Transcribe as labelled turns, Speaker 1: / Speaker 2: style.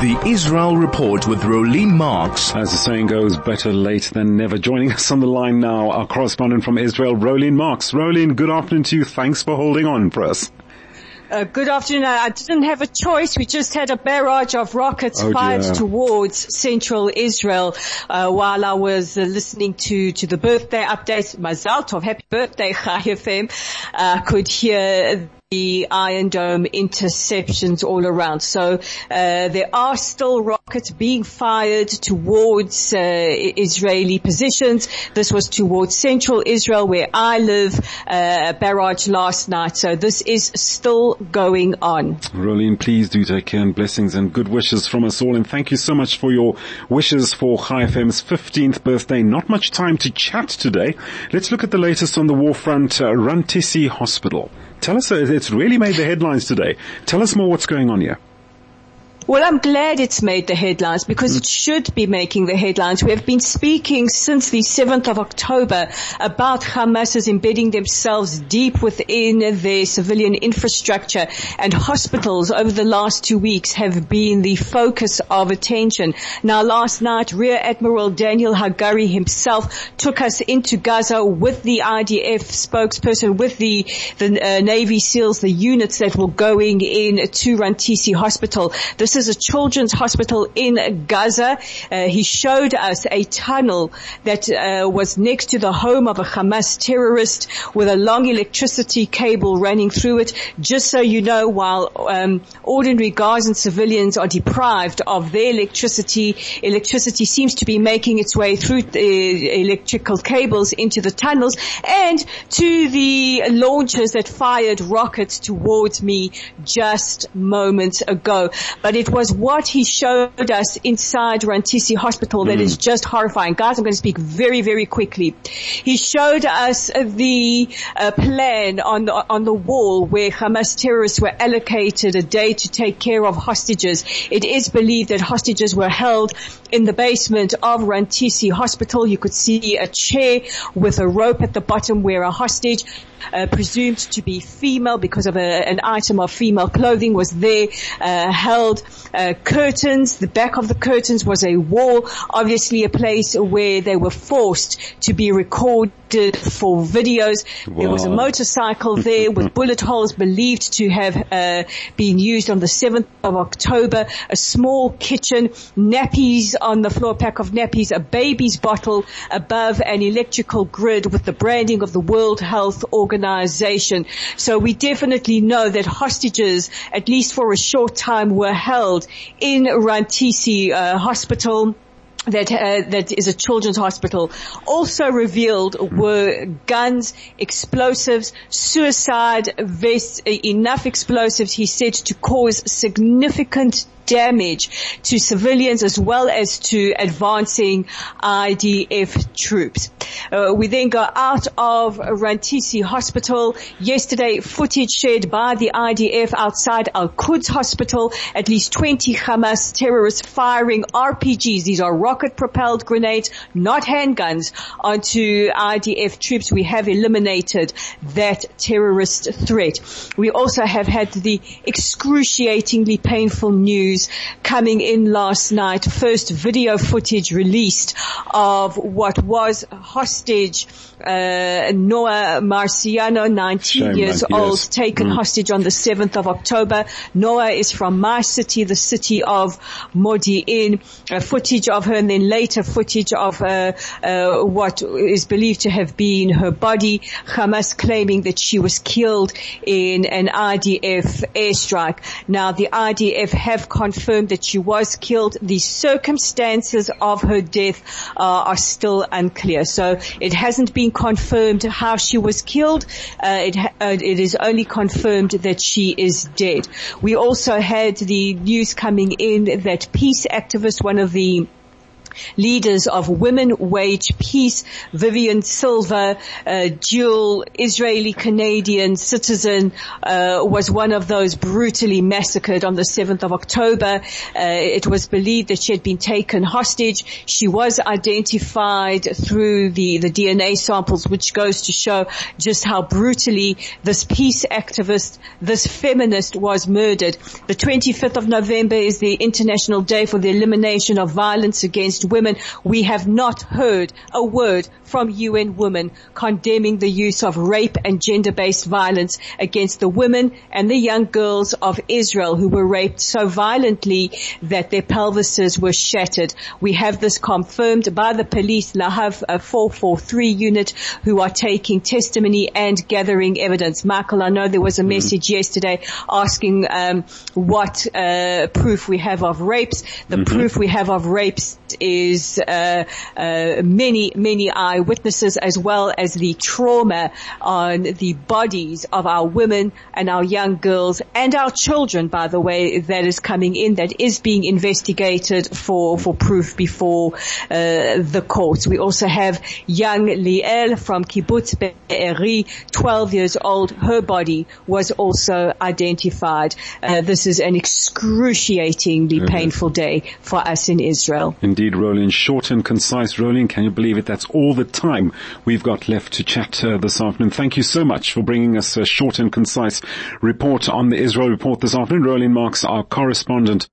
Speaker 1: The Israel Report with Rolene Marks.
Speaker 2: As the saying goes, better late than never. Joining us on the line now, our correspondent from Israel, Rolene Marks. Rolene, good afternoon to you. Thanks for holding on for us.
Speaker 3: Uh, good afternoon. I didn't have a choice. We just had a barrage of rockets
Speaker 2: oh
Speaker 3: fired
Speaker 2: dear.
Speaker 3: towards central Israel uh, while I was uh, listening to, to the birthday update. Mazal Tov, happy birthday, Chai FM. Uh, could hear the Iron Dome interceptions all around. So uh, there are still rockets being fired towards uh, Israeli positions. This was towards central Israel where I live, uh, barrage last night. So this is still going on.
Speaker 2: Rolene, please do take care and blessings and good wishes from us all. And thank you so much for your wishes for Chai FM's 15th birthday. Not much time to chat today. Let's look at the latest on the war front, uh, Rantisi Hospital. Tell us, uh, it's really made the headlines today. Tell us more what's going on here.
Speaker 3: Well, I'm glad it's made the headlines because it should be making the headlines. We have been speaking since the 7th of October about Hamas embedding themselves deep within their civilian infrastructure and hospitals over the last two weeks have been the focus of attention. Now last night, Rear Admiral Daniel Hagari himself took us into Gaza with the IDF spokesperson, with the, the uh, Navy SEALs, the units that were going in to Rantisi Hospital. This is a children's hospital in Gaza. Uh, he showed us a tunnel that uh, was next to the home of a Hamas terrorist with a long electricity cable running through it. Just so you know, while um, ordinary Gazan civilians are deprived of their electricity, electricity seems to be making its way through the electrical cables into the tunnels and to the launchers that fired rockets towards me just moments ago. But it was what he showed us inside Rantisi Hospital that is just horrifying. Guys, I'm going to speak very, very quickly. He showed us the uh, plan on the, on the wall where Hamas terrorists were allocated a day to take care of hostages. It is believed that hostages were held in the basement of Rantisi Hospital. You could see a chair with a rope at the bottom where a hostage uh, presumed to be female because of a, an item of female clothing was there, uh, held uh, curtains. The back of the curtains was a wall, obviously a place where they were forced to be recorded for videos. There was a motorcycle there with bullet holes believed to have uh, been used on the 7th of October. A small kitchen, nappies on the floor, pack of nappies, a baby's bottle above an electrical grid with the branding of the World Health Organization. So we definitely know that hostages, at least for a short time, were held in Rantisi uh, Hospital that uh, that is a children's hospital also revealed were guns, explosives, suicide vests, enough explosives he said to cause significant damage to civilians as well as to advancing IDF troops. Uh, we then go out of Rantisi Hospital. Yesterday, footage shared by the IDF outside Al Quds Hospital. At least 20 Hamas terrorists firing RPGs. These are rocket propelled grenades, not handguns, onto IDF troops. We have eliminated that terrorist threat. We also have had the excruciatingly painful news coming in last night. First video footage released of what was hostage uh, Noa Marciano, 19
Speaker 2: Shame,
Speaker 3: years
Speaker 2: 19
Speaker 3: old, taken hostage on the 7th of October. Noa is from my city, the city of Modi'in. Uh, footage of her and then later footage of uh, uh, what is believed to have been her body. Hamas claiming that she was killed in an IDF airstrike. Now the IDF have confirmed that she was killed. The circumstances of her death uh, are still unclear. So it hasn't been confirmed how she was killed. Uh, it, ha- uh, it is only confirmed that she is dead. We also had the news coming in that peace activist, one of the leaders of Women Wage Peace, Vivian Silver, uh, dual Israeli Canadian citizen, uh, was one of those brutally massacred on the 7th of October. Uh, it was believed that she had been taken hostage. She was identified through the, the DNA samples, which goes to show just how brutally this peace activist, this feminist was murdered. The 25th of November is the International Day for the Elimination of Violence Against Women. We have not heard a word from UN Women condemning the use of rape and gender-based violence against the women and the young girls of Israel who were raped so violently that their pelvises were shattered. We have this confirmed by the police Lahav 443 unit who are taking testimony and gathering evidence. Michael, I know there was a message mm-hmm. yesterday asking um, what uh, proof we have of rapes. The mm-hmm. proof we have of rapes is uh, uh, many, many eyewitnesses as well as the trauma on the bodies of our women and our young girls and our children, by the way, that is coming in that is being investigated for, for proof before uh, the courts. We also have young Liel from Kibbutz Be'eri, 12 years old. Her body was also identified. Uh, this is an excruciatingly mm-hmm. painful day for us in Israel.
Speaker 2: Indeed, Rolene. Short and concise. Rolene, can you believe it? That's all the time we've got left to chat uh, this afternoon. Thank you so much for bringing us a short and concise report on the Israel report this afternoon. Rolene Marks, our correspondent.